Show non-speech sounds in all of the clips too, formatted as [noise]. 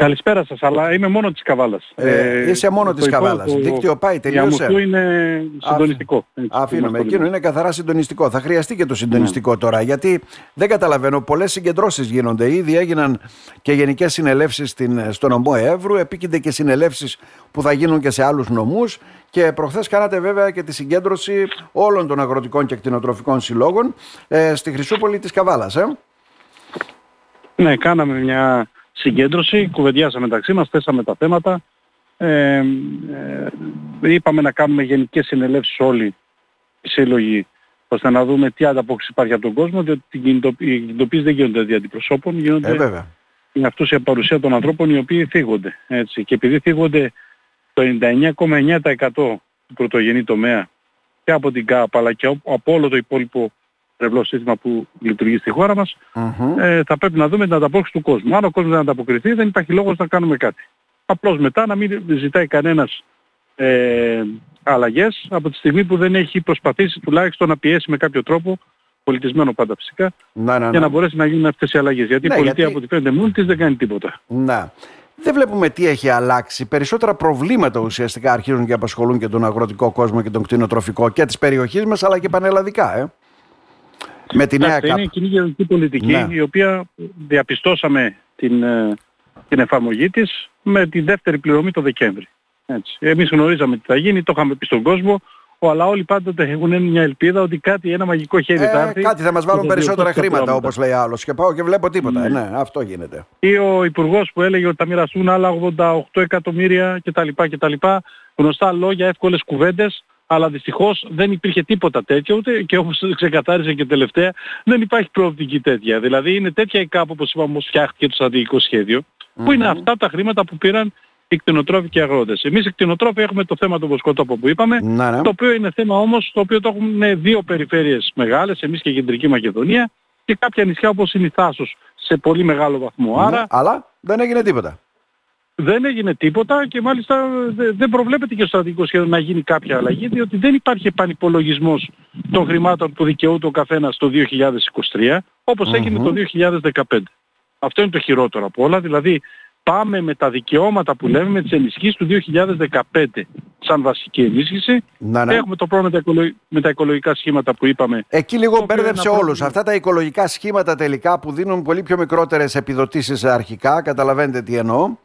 Καλησπέρα σας, αλλά είμαι μόνο της Καβάλας. Ε, είσαι μόνο της Καβάλας. Δίκτυο πάει, τελείωσε. Για είναι συντονιστικό. Αφήνουμε. Εκείνο είναι καθαρά συντονιστικό. Θα χρειαστεί και το συντονιστικό ναι. τώρα, γιατί δεν καταλαβαίνω. Πολλές συγκεντρώσεις γίνονται. Ήδη έγιναν και γενικές συνελεύσεις στον νομό Εύρου. Επίκυνται και συνελεύσεις που θα γίνουν και σε άλλους νομούς. Και προχθές κάνατε βέβαια και τη συγκέντρωση όλων των αγροτικών και κτηνοτροφικών συλλόγων ε, στη Χρυσούπολη της Καβάλας. Ε; Ναι, κάναμε μια συγκέντρωση, κουβεντιάσαμε μεταξύ μας, θέσαμε τα θέματα. Ε, ε, είπαμε να κάνουμε γενικές συνελεύσεις όλοι οι σύλλογοι ώστε να δούμε τι ανταπόκριση υπάρχει από τον κόσμο, διότι οι κινητοποίησεις δεν γίνονται δια αντιπροσώπων, γίνονται ε, βέβαια. είναι αυτούς η παρουσία των ανθρώπων οι οποίοι θίγονται. Έτσι. Και επειδή θίγονται το 99,9% του πρωτογενή τομέα και από την ΚΑΠ αλλά και από όλο το υπόλοιπο ρευλό σύστημα που λειτουργεί στη χώρα μας, ε, θα πρέπει να δούμε την ανταπόκριση του κόσμου. Αν ο κόσμος δεν ανταποκριθεί δεν υπάρχει λόγος να κάνουμε κάτι. Απλώς μετά να μην ζητάει κανένας ε, αλλαγές από τη στιγμή που δεν έχει προσπαθήσει τουλάχιστον να πιέσει με κάποιο τρόπο πολιτισμένο πάντα φυσικά, να, να, για να μπορέσει να γίνουν αυτές οι αλλαγές. Γιατί ναι, η πολιτεία γιατί... από ό,τι φαίνεται μόνη της δεν κάνει τίποτα. Να. Δεν βλέπουμε τι έχει αλλάξει. Περισσότερα προβλήματα ουσιαστικά αρχίζουν και απασχολούν και τον αγροτικό κόσμο και τον κτηνοτροφικό και της περιοχής μας αλλά και πανελλαδικά. Ε. Με την νέα Είναι η κοινή γεωργική πολιτική ναι. η οποία διαπιστώσαμε την, ε, την εφαρμογή της με τη δεύτερη πληρωμή το Δεκέμβρη. Έτσι. Εμείς γνωρίζαμε τι θα γίνει, το είχαμε πει στον κόσμο, αλλά όλοι πάντοτε έχουν μια ελπίδα ότι κάτι, ένα μαγικό χέρι ε, θα έρθει. Κάτι θα μας βάλουν περισσότερα χρήματα όπως λέει άλλος και πάω και βλέπω τίποτα. Ναι. ναι, αυτό γίνεται. Ή ο Υπουργός που έλεγε ότι θα μοιραστούν άλλα 88 εκατομμύρια κτλ. κτλ. Γνωστά λόγια, εύκολες κουβέντες αλλά δυστυχώς δεν υπήρχε τίποτα τέτοιο, ούτε και όπως ξεκαθάρισε και τελευταία, δεν υπάρχει προοπτική τέτοια. Δηλαδή είναι τέτοια η κάπου, όπως είπαμε, όπως φτιάχτηκε το στρατηγικό που είναι αυτά τα χρήματα που πήραν οι κτηνοτρόφοι και οι αγρότες. Εμείς οι κτηνοτρόφοι έχουμε το θέμα του βοσκοτόπου που είπαμε, ναι. το οποίο είναι θέμα όμως το οποίο το έχουν δύο περιφέρειες μεγάλες, εμείς και η Κεντρική Μακεδονία, και κάποια νησιά όπως είναι η Θάσος σε πολύ μεγάλο βαθμό. Ναι, Άρα, αλλά δεν έγινε τίποτα δεν έγινε τίποτα και μάλιστα δεν προβλέπεται και στο στρατηγικό σχέδιο να γίνει κάποια αλλαγή διότι δεν υπάρχει επανυπολογισμός των χρημάτων που δικαιούται ο καθένας το 2023 όπως έγινε το 2015. Αυτό είναι το χειρότερο από όλα, δηλαδή πάμε με τα δικαιώματα που λέμε με τις ενισχύσεις του 2015 σαν βασική ενίσχυση. Να, ναι. Έχουμε το πρόβλημα με τα οικολογικά σχήματα που είπαμε. Εκεί λίγο μπέρδεψε όλους. Αυτά τα οικολογικά σχήματα τελικά που δίνουν πολύ πιο μικρότερες επιδοτήσεις αρχικά, καταλαβαίνετε τι εννοώ.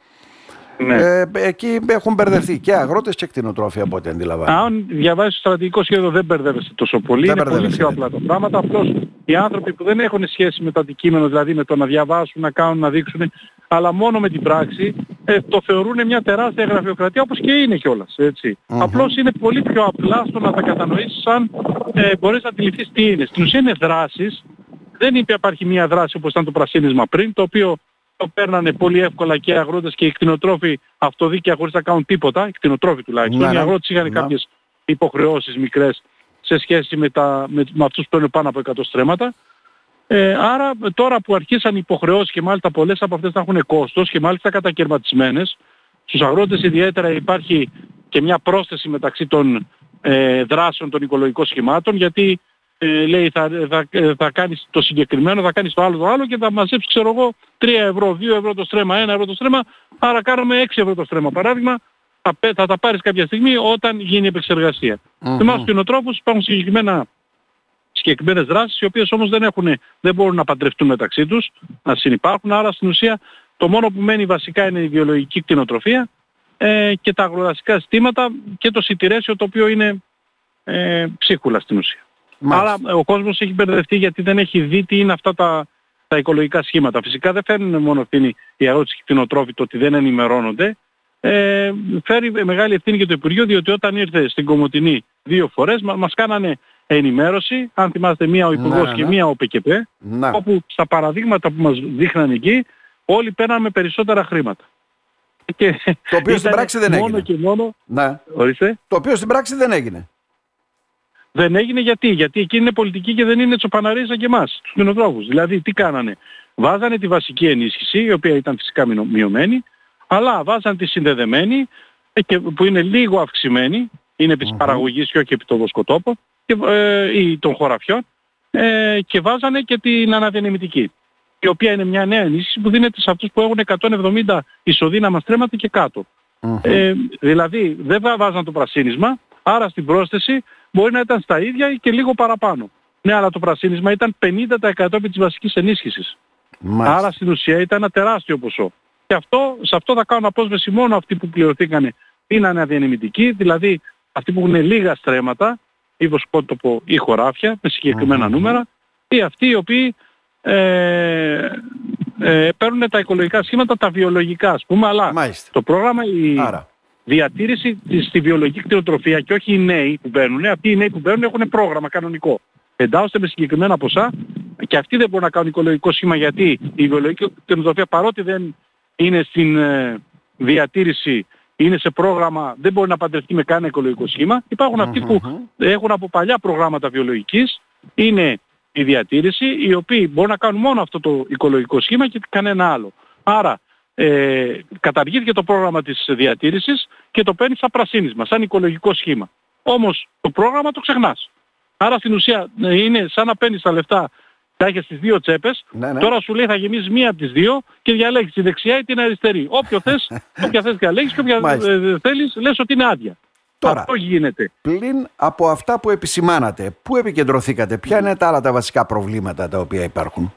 Ναι. Ε, εκεί έχουν μπερδευτεί και αγρότες και κτηνοτρόφοι από ό,τι αντιλαμβάνομαι. Αν διαβάσεις το στρατηγικό σχέδιο δεν μπερδεύεσαι τόσο πολύ. Δεν είναι πολύ πιο απλά τα πράγματα. Απλώς οι άνθρωποι που δεν έχουν σχέση με το αντικείμενο, δηλαδή με το να διαβάσουν, να κάνουν, να δείξουν, αλλά μόνο με την πράξη, ε, το θεωρούν μια τεράστια γραφειοκρατία όπως και είναι κιόλας. Έτσι. Mm-hmm. Απλώς είναι πολύ πιο απλά στο να τα κατανοήσεις αν ε, μπορείς να αντιληφθείς τι είναι. Στην ουσία είναι δράσεις. Δεν υπάρχει μια δράση όπως ήταν το πρασίνισμα πριν, το οποίο το παίρνανε πολύ εύκολα και οι αγρότες και οι κτηνοτρόφοι αυτοδίκαια χωρίς να κάνουν τίποτα, οι κτηνοτρόφοι τουλάχιστον. Ναι, οι ναι. αγρότες είχαν ναι. κάποιες υποχρεώσεις μικρές σε σχέση με, τα, με, με αυτούς που παίρνουν πάνω από 100 στρέμματα. Ε, άρα τώρα που αρχίσαν οι υποχρεώσεις και μάλιστα πολλές από αυτές θα έχουν κόστος και μάλιστα κατακαιρματισμένες, στους αγρότες ιδιαίτερα υπάρχει και μια πρόσθεση μεταξύ των ε, δράσεων των οικολογικών σχημάτων γιατί ε, λέει θα, θα, θα κάνεις το συγκεκριμένο, θα κάνεις το άλλο το άλλο και θα μαζέψεις ξέρω εγώ 3 ευρώ, 2 ευρώ το στρέμμα, 1 ευρώ το στρέμμα, άρα κάνουμε 6 ευρώ το στρέμμα. Παράδειγμα, θα, θα τα πάρεις κάποια στιγμή όταν γίνει η επεξεργασία. Mm-hmm. Εμάς τους κοινοτρόφους υπάρχουν συγκεκριμένα συγκεκριμένες δράσεις οι οποίες όμως δεν, έχουν, δεν μπορούν να παντρευτούν μεταξύ τους, να συνεπάρχουν, άρα στην ουσία το μόνο που μένει βασικά είναι η βιολογική κτηνοτροφία ε, και τα αγροδασικά συστήματα και το σιτηρέσιο το οποίο είναι ε, ψίχουλα στην ουσία. Άρα ο κόσμος έχει μπερδευτεί γιατί δεν έχει δει τι είναι αυτά τα, τα οικολογικά σχήματα. Φυσικά δεν φέρνουν μόνο ευθύνη οι αγρότες και κτηνοτρόφοι το ότι δεν ενημερώνονται. Ε, φέρει μεγάλη ευθύνη και το Υπουργείο διότι όταν ήρθε στην Κομωτινή δύο φορές μα, μας κάνανε ενημέρωση, αν θυμάστε μία ο ναι, Υπουργός ναι, και ναι. μία ο ΠΚΠ, ναι. όπου στα παραδείγματα που μας δείχναν εκεί όλοι παίρναμε περισσότερα χρήματα. Και το οποίο στην πράξη δεν μόνο έγινε. Και μόνο... Ναι. Ορίστε. Το οποίο στην πράξη δεν έγινε. Δεν έγινε γιατί. Γιατί εκεί είναι πολιτική και δεν είναι τσοπαναρίζα και εμάς, τους κτηνοτρόφους. Δηλαδή τι κάνανε. Βάζανε τη βασική ενίσχυση, η οποία ήταν φυσικά μειωμένη, αλλά βάζανε τη συνδεδεμένη, ε, που είναι λίγο αυξημένη, είναι επί της παραγωγής και όχι επί το βοσκοτόπο, και, ε, ή των χωραφιών, ε, και βάζανε και την αναδιανεμητική. η οποία είναι μια νέα ενίσχυση που δίνεται σε αυτούς που έχουν 170 ισοδύναμα στρέμματα και κατω Ε, δηλαδή δεν θα βάζαν το πρασίνισμα, άρα στην πρόσθεση μπορεί να ήταν στα ίδια ή και λίγο παραπάνω. Ναι, αλλά το πρασίνισμα ήταν 50% επί της βασικής ενίσχυσης. Άρα στην ουσία ήταν ένα τεράστιο ποσό. Και αυτό, σε αυτό θα κάνουν απόσβεση μόνο αυτοί που πληρωθήκανε είναι αδιανεμητικοί, δηλαδή αυτοί που έχουν λίγα στρέμματα, ή βοσκότοπο ή χωράφια με συγκεκριμενα νούμερα, ή αυτοί οι οποίοι ε, ε, παίρνουν τα οικολογικά σχήματα, τα βιολογικά ας πούμε, αλλά το πρόγραμμα, η διατήρηση στη βιολογική κτηνοτροφία και όχι οι νέοι που παίρνουν, αυτοί οι νέοι που παίρνουν έχουν πρόγραμμα κανονικό. Εντάσσονται με συγκεκριμένα ποσά και αυτοί δεν μπορούν να κάνουν οικολογικό σχήμα γιατί η βιολογική κτηνοτροφία παρότι δεν είναι στην ε, διατήρηση είναι σε πρόγραμμα, δεν μπορεί να παντρευτεί με κανένα οικολογικό σχήμα. αυτοί που έχουν από παλιά προγράμματα βιολογικής, είναι η διατήρηση, οι οποίοι μπορούν να κάνουν μόνο αυτό το οικολογικό σχήμα και κανένα άλλο. Άρα ε, καταργήθηκε το πρόγραμμα της διατήρησης και το παίρνεις σαν πρασίνισμα, σαν οικολογικό σχήμα. Όμως το πρόγραμμα το ξεχνάς. Άρα στην ουσία ε, είναι σαν να παίρνεις τα λεφτά τα έχεις στις δύο τσέπες, ναι, ναι. τώρα σου λέει θα γεμίσεις μία από τις δύο και διαλέγεις τη δεξιά ή την αριστερή. Όποιο θες, [laughs] όποια θες διαλέγεις και όποια ε, θέλεις λες ότι είναι άδεια. Τώρα, Αυτό γίνεται. Πλην από αυτά που επισημάνατε, πού επικεντρωθήκατε, ποια είναι τα άλλα τα βασικά προβλήματα τα οποία υπάρχουν;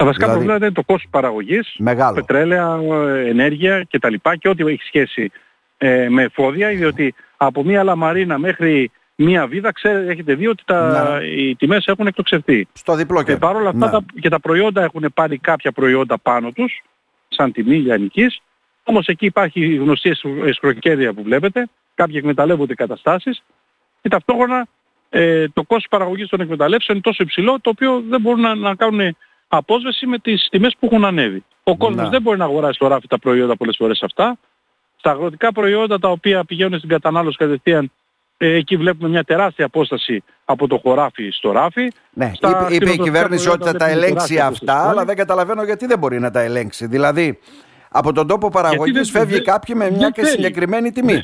Τα βασικά δηλαδή, προβλήματα είναι το κόστος παραγωγής, μεγάλο. πετρέλαια, ενέργεια κτλ. Και ό,τι έχει σχέση ε, με εφόδια, διότι από μία λαμαρίνα μέχρι μία βίδα, ξέρετε, έχετε δει ότι τα, ναι. οι τιμές έχουν εκτοξευτεί. Στο διπλό και. Και παρόλα αυτά ναι. τα, και τα προϊόντα έχουν πάρει κάποια προϊόντα πάνω τους, σαν τιμή λιανικής. Όμως εκεί υπάρχει η γνωστή εσχροκέρδια που βλέπετε, κάποιοι εκμεταλλεύονται καταστάσεις και ταυτόχρονα ε, το κόστος παραγωγής των εκμεταλλεύσεων είναι τόσο υψηλό το οποίο δεν μπορούν να, να κάνουν απόσβεση με τις τιμές που έχουν ανέβει. Ο κόσμος δεν μπορεί να αγοράσει στο ράφι τα προϊόντα πολλές φορές αυτά. Στα αγροτικά προϊόντα τα οποία πηγαίνουν στην κατανάλωση κατευθείαν ε, εκεί βλέπουμε μια τεράστια απόσταση από το χωράφι στο ράφι. Ναι, Στα είπε, είπε η κυβέρνηση ότι θα τα ελέγξει αυτά, αλλά δεν καταλαβαίνω γιατί δεν μπορεί να τα ελέγξει. Δηλαδή, από τον τόπο παραγωγής φεύγει κάποιοι με μια και συγκεκριμένη τιμή. Ναι.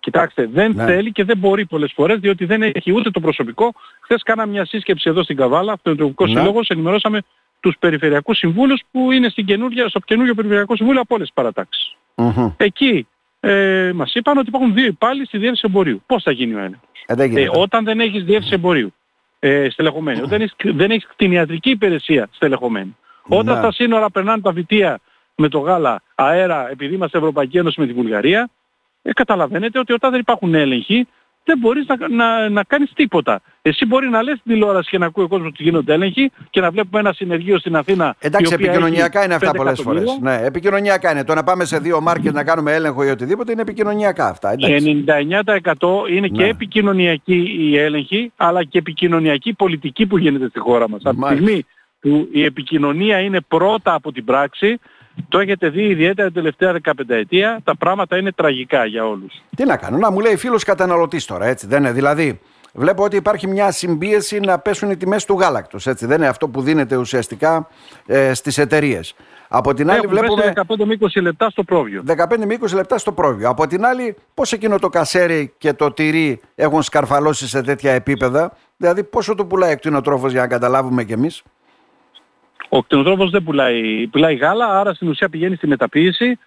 Κοιτάξτε, δεν ναι. θέλει και δεν μπορεί πολλές φορές διότι δεν έχει ούτε το προσωπικό. Χθες κάναμε μια σύσκεψη εδώ στην Καβάλα, αυτός το Ευρωπαϊκό ναι. Σύλλογος, ενημερώσαμε τους περιφερειακούς συμβούλους που είναι στην στο καινούργιο περιφερειακό συμβούλιο από όλες τις παραταξεις Εκεί ε, μας είπαν ότι υπάρχουν δύο υπάλληλοι στη διεύθυνση εμπορίου. Πώς θα γίνει ο έλεγχος. Ε, ε, όταν δεν έχεις διεύθυνση εμπορίου ε, στελεχωμένη, όταν έχεις, δεν έχεις κτηνιατρική υπηρεσία στελεχωμένη, όταν ναι. στα σύνορα περνάνε τα βιτία με το γάλα αέρα επειδή είμαστε Ευρωπαϊκή Ένωση με τη Βουλγαρία, ε, καταλαβαίνετε ότι όταν δεν υπάρχουν έλεγχοι δεν μπορείς να, να, να κάνεις τίποτα. Εσύ μπορεί να λες την τηλεόραση και να ακούει ο κόσμος ότι γίνονται έλεγχοι και να βλέπουμε ένα συνεργείο στην Αθήνα. Εντάξει, επικοινωνιακά είναι αυτά πολλές φορές. Ναι, επικοινωνιακά είναι. Το να πάμε σε δύο μάρκετ να κάνουμε έλεγχο ή οτιδήποτε είναι επικοινωνιακά αυτά. Εντάξει. 99% είναι και ναι. επικοινωνιακή η έλεγχη, αλλά και επικοινωνιακή πολιτική που γίνεται στη χώρα μας. Από τη στιγμή που η επικοινωνία είναι πρώτα από την πράξη, το έχετε δει ιδιαίτερα την τελευταία 15 ετία, τα πράγματα είναι τραγικά για όλους. Τι να κάνω, να μου λέει φίλος καταναλωτής τώρα, έτσι δεν είναι; Δηλαδή, βλέπω ότι υπάρχει μια συμπίεση να πέσουν οι τιμές του γάλακτος, έτσι δεν είναι αυτό που δίνεται ουσιαστικά ε, στις εταιρείες. Από την άλλη βλέπουμε... 15 με 20 λεπτά στο πρόβιο. 15 με 20 λεπτά στο πρόβιο. Από την άλλη, πώς εκείνο το κασέρι και το τυρί έχουν σκαρφαλώσει σε τέτοια επίπεδα; Δηλαδή, πόσο το πουλάει εκτινοτρόφος για να καταλάβουμε κι εμείς; Ο κτηνοτρόφος δεν πουλάει, πουλάει γάλα, άρα στην ουσία πηγαίνει στη μεταποίηση.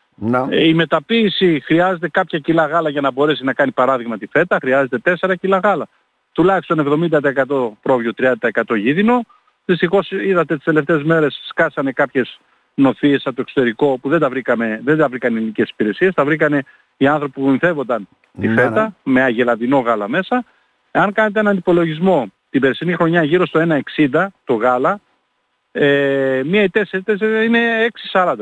Ε, η μεταποίηση χρειάζεται κάποια κιλά γάλα για να μπορέσει να κάνει παράδειγμα τη φέτα, χρειάζεται 4 κιλά γάλα. Τουλάχιστον 70% πρόβιο, 30% γίδινο. Δυστυχώς είδατε τις τελευταίες μέρες σκάσανε κάποιες νοθείες από το εξωτερικό που δεν τα, βρήκαμε, δεν τα βρήκαν οι ελληνικές υπηρεσίες, τα βρήκανε οι άνθρωποι που βοηθεύονταν τη ναι, φέτα ναι. με αγελαδινό γάλα μέσα. Αν κάνετε έναν υπολογισμό την περσινή χρονιά γύρω στο 1,60 το γάλα, ε, μία ή τέσσερις, τέσσερις είναι 6,40.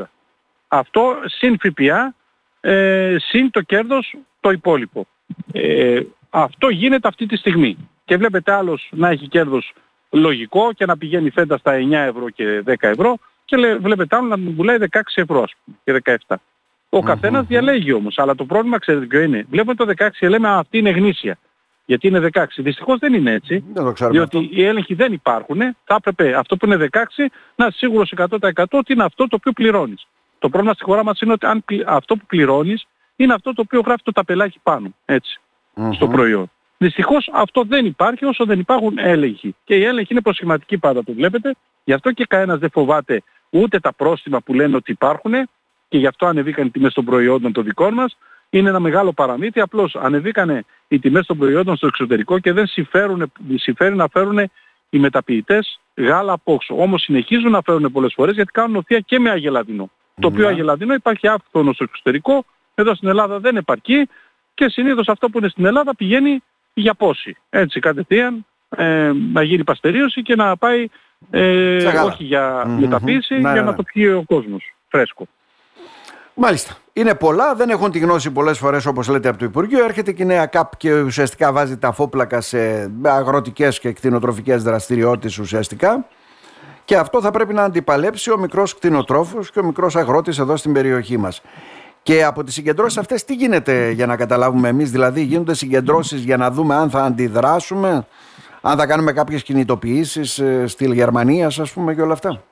Αυτό συν ΦΠΑ, ε, συν το κέρδος το υπόλοιπο. Ε, αυτό γίνεται αυτή τη στιγμή. Και βλέπετε άλλος να έχει κέρδος λογικό και να πηγαίνει φέτα στα 9 ευρώ και 10 ευρώ και βλέπετε άλλο να μου πουλάει 16 ευρώ ας πούμε, και 17. Ο mm καθένας διαλέγει όμως. Αλλά το πρόβλημα ξέρετε ποιο είναι. Βλέπουμε το 16 και λέμε αυτή είναι γνήσια γιατί είναι 16. Δυστυχώς δεν είναι έτσι. Δεν το διότι αυτό. οι έλεγχοι δεν υπάρχουν. Θα έπρεπε αυτό που είναι 16 να είσαι σίγουρος 100% ότι είναι αυτό το οποίο πληρώνεις. Το πρόβλημα στη χώρα μας είναι ότι αν αυτό που πληρώνεις είναι αυτό το οποίο γράφει το ταπελάκι πάνω. Στο προϊόν. Δυστυχώς αυτό δεν υπάρχει όσο δεν υπάρχουν έλεγχοι. Και οι έλεγχοι είναι προσχηματικοί πάντα, το βλέπετε. Γι' αυτό και κανένας δεν φοβάται ούτε τα πρόστιμα που λένε ότι υπάρχουν και γι' αυτό ανεβήκαν οι τιμές των προϊόντων των δικών μας. Είναι ένα μεγάλο παραμύθι, απλώς ανεβήκαν οι τιμές των προϊόντων στο εξωτερικό και δεν συμφέρουν, συμφέρει να φέρουν οι μεταποιητές γάλα από όξω. Όμως συνεχίζουν να φέρουν πολλές φορές γιατί κάνουν οθεία και με αγελαδινό. Το οποίο ναι. αγελαδινό υπάρχει άφθονο στο εξωτερικό, εδώ στην Ελλάδα δεν επαρκεί και συνήθως αυτό που είναι στην Ελλάδα πηγαίνει για πόση. Έτσι κατευθείαν ε, να γίνει παστερίωση και να πάει ε, όχι για μεταποίηση, ναι, για ναι, να το πιει ο κόσμος φρέσκο. Μάλιστα. Είναι πολλά, δεν έχουν τη γνώση πολλές φορές όπως λέτε από το Υπουργείο. Έρχεται και η νέα ΚΑΠ και ουσιαστικά βάζει τα φόπλακα σε αγροτικές και κτηνοτροφικές δραστηριότητες ουσιαστικά. Και αυτό θα πρέπει να αντιπαλέψει ο μικρός κτηνοτρόφος και ο μικρός αγρότης εδώ στην περιοχή μας. Και από τις συγκεντρώσεις αυτές τι γίνεται για να καταλάβουμε εμείς, δηλαδή γίνονται συγκεντρώσεις για να δούμε αν θα αντιδράσουμε, αν θα κάνουμε κάποιες κινητοποιήσεις ε, στη Γερμανίας ας πούμε και όλα αυτά;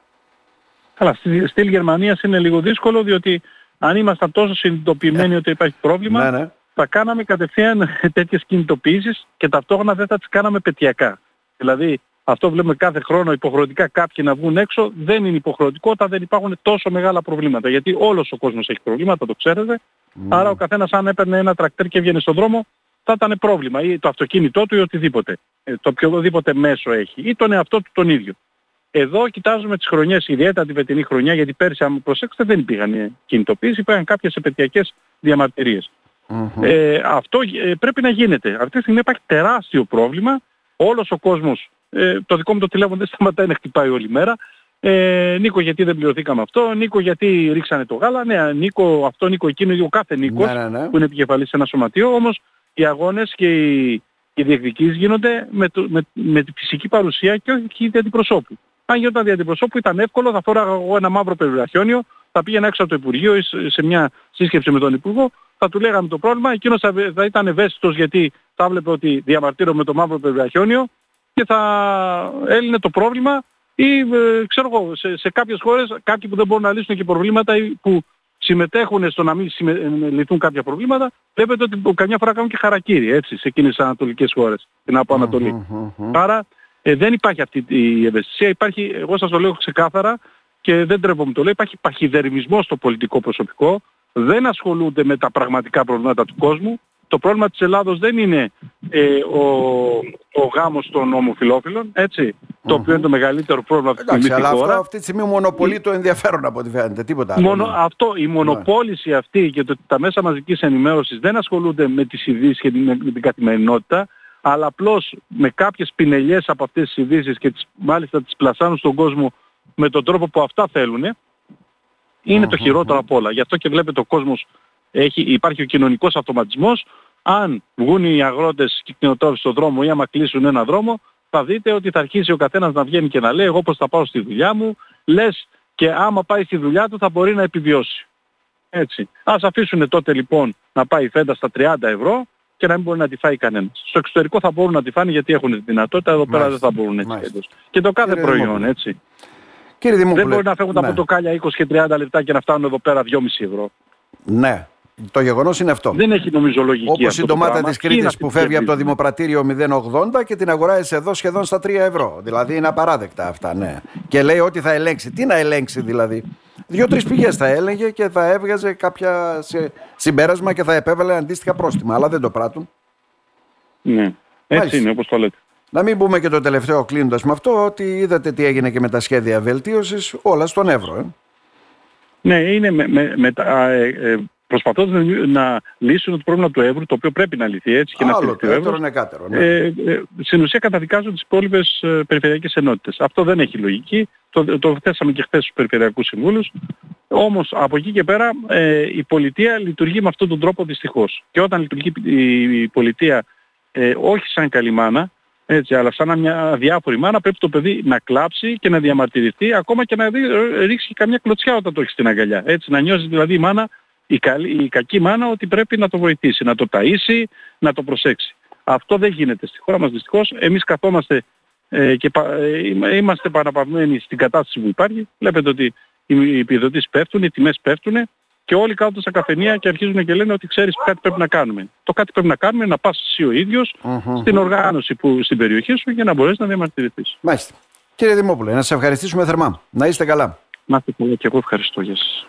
Καλά, στη Γερμανίας είναι λίγο δύσκολο διότι αν ήμασταν τόσο συνειδητοποιημένοι ότι υπάρχει πρόβλημα, ναι, ναι. θα κάναμε κατευθείαν [laughs] τέτοιες κινητοποιήσεις και ταυτόχρονα δεν θα τις κάναμε πετιακά. Δηλαδή αυτό βλέπουμε κάθε χρόνο υποχρεωτικά κάποιοι να βγουν έξω, δεν είναι υποχρεωτικό όταν δεν υπάρχουν τόσο μεγάλα προβλήματα. Γιατί όλος ο κόσμος έχει προβλήματα, το ξέρετε. Ναι. Άρα ο καθένας αν έπαιρνε ένα τρακτέρ και έβγαινε στον δρόμο, θα ήταν πρόβλημα. Ή το αυτοκίνητό του ή οτιδήποτε. Ε, το οποιοδήποτε μέσο έχει. Ή τον εαυτό του τον ίδιο. Εδώ κοιτάζουμε τις χρονιές, ιδιαίτερα την φετινή χρονιά, γιατί πέρσι αν προσέξετε δεν υπήρχαν κινητοποίησεις, υπήρχαν κάποιες επαιτειακές Ε, αυτό ε, πρέπει να γίνεται. Αυτή τη στιγμή υπάρχει τεράστιο πρόβλημα. Όλος ο κόσμος, ε, το δικό μου το τηλέφωνο δεν σταματάει να χτυπάει όλη μέρα. Ε, Νίκο γιατί δεν πληρωθήκαμε αυτό, Νίκο γιατί ρίξανε το γάλα, ναι, Νίκο αυτό, Νίκο εκείνο, ο κάθε Νίκος ναι, ναι, ναι. που είναι επικεφαλής σε ένα σωματείο, όμως οι αγώνες και οι, οι διεκδικήσεις γίνονται με, το, με, με τη φυσική παρουσία και όχι η αντιπροσώπου. Αν γινόταν δια αντιπροσώπου ήταν εύκολο, θα φοράγα εγώ ένα μαύρο περιβραχιόνιο, θα πήγαινα έξω από το Υπουργείο ή σε μια σύσκεψη με τον Υπουργό, θα του λέγαμε το πρόβλημα, εκείνος θα, θα ήταν ευαίσθητος γιατί θα έβλεπε ότι διαμαρτύρω με το μαύρο περιβραχιόνιο και θα έλυνε το πρόβλημα ή ε, ξέρω εγώ, σε, σε κάποιες χώρες κάποιοι που δεν μπορούν να λύσουν και προβλήματα ή που συμμετέχουν στο να μην συμμε... Ε, λυθούν κάποια προβλήματα, βλέπετε ότι καμιά φορά κάνουν και χαρακτήρι έτσι, σε εκείνες τις ανατολικές χώρες, την από Ανατολή. Άρα ε, δεν υπάρχει αυτή η ευαισθησία. Υπάρχει, εγώ σας το λέω ξεκάθαρα και δεν τρέπομαι το λέω, υπάρχει παχυδερμισμός στο πολιτικό προσωπικό. Δεν ασχολούνται με τα πραγματικά προβλήματα του κόσμου. Το πρόβλημα της Ελλάδος δεν είναι ε, ο, ο γάμος των ομοφιλόφιλων, έτσι, το οποίο είναι το μεγαλύτερο πρόβλημα αυτή τη στιγμή. Αλλά αυτό αυτή τη στιγμή μονοπολεί το ενδιαφέρον από ό,τι φαίνεται, τίποτα άλλο. Μονο, αυτό, η μονοπόληση αυτή και το ότι τα μέσα μαζικής ενημέρωσης δεν ασχολούνται με τις ειδήσεις και με την καθημερινότητα, αλλά απλώς με κάποιες πινελιές από αυτές τις ειδήσεις και τις, μάλιστα τις πλασάνουν στον κόσμο με τον τρόπο που αυτά θέλουν, είναι το χειρότερο από όλα. Γι' αυτό και βλέπετε ο κόσμος, έχει, υπάρχει ο κοινωνικός αυτοματισμός, αν βγουν οι αγρότες και οι κτηνοτρόφοι στον δρόμο ή άμα κλείσουν ένα δρόμο, θα δείτε ότι θα αρχίσει ο καθένας να βγαίνει και να λέει εγώ πώς θα πάω στη δουλειά μου, λες και άμα πάει στη δουλειά του θα μπορεί να επιβιώσει. Έτσι. Ας αφήσουν τότε λοιπόν να πάει η φέντα στα 30 ευρώ και να μην μπορεί να τη φάει κανένας. Στο εξωτερικό θα μπορούν να τη φάνε γιατί έχουν τη δυνατότητα, εδώ πέρα δεν θα μπορούν έτσι. Και το κάθε Κύριε προϊόν έτσι. Κύριε δεν μπορεί να φεύγουν ναι. τα πορτοκάλια 20 και 30 λεπτά και να φτάνουν εδώ πέρα 2,5 ευρώ. Ναι. Το γεγονός είναι αυτό. Δεν έχει νομίζω λογική. Όπω η ντομάτα της Κρήτης που φεύγει από το Δημοπρατήριο 0,80 και την αγοράζει εδώ σχεδόν στα 3 ευρώ. Δηλαδή είναι απαράδεκτα αυτά, ναι. Και λέει ότι θα ελέγξει. Τι να ελέγξει δηλαδή. Δύο-τρεις πηγές θα έλεγε και θα έβγαζε κάποια συμπέρασμα και θα επέβαλε αντίστοιχα πρόστιμα. Αλλά δεν το πράττουν. Ναι. Έτσι Μάλιστα. είναι όπως το λέτε. Να μην πούμε και το τελευταίο κλείνοντας με αυτό ότι είδατε τι έγινε και με τα σχέδια βελτίωσης, όλα στον Εύρο. Ε. Ναι, είναι με, με, με τα, ε, ε, προσπαθώντας να λύσουν το πρόβλημα του Εύρου, το οποίο πρέπει να λυθεί έτσι και Άλλο, να λυθεί το είναι κάτω, ναι. ε, ε, στην ουσία καταδικάζουν τις υπόλοιπες ε, περιφερειακές ενότητες. Αυτό δεν έχει λογική. Το, το θέσαμε και χθες στους περιφερειακούς συμβούλους. Όμως από εκεί και πέρα ε, η πολιτεία λειτουργεί με αυτόν τον τρόπο δυστυχώς. Και όταν λειτουργεί η, η πολιτεία ε, όχι σαν καλή μάνα, έτσι, αλλά σαν μια διάφορη μάνα πρέπει το παιδί να κλάψει και να διαμαρτυρηθεί ακόμα και να δει, ε, ρίξει καμιά κλωτσιά όταν το έχει στην αγκαλιά. Έτσι, να νιώσει δηλαδή η μάνα η, καλή, η κακή μάνα ότι πρέπει να το βοηθήσει, να το ταΐσει, να το προσέξει. Αυτό δεν γίνεται στη χώρα μας δυστυχώς. Εμείς καθόμαστε ε, και ε, είμαστε παραπαυμένοι στην κατάσταση που υπάρχει. Βλέπετε ότι οι επιδοτήσεις πέφτουν, οι τιμές πέφτουν και όλοι κάθονται στα καφενεία και αρχίζουν και λένε ότι ξέρεις κάτι πρέπει να κάνουμε. Το κάτι πρέπει να κάνουμε είναι να πας εσύ ο ίδιος στην οργάνωση που στην περιοχή σου για να μπορέσεις να διαμαρτυρηθείς. Μάλιστα. Κύριε Δημόπουλε, να σε ευχαριστήσουμε θερμά. Να είστε καλά. Να είστε καλά και εγώ ευχαριστώ. Γεια σας.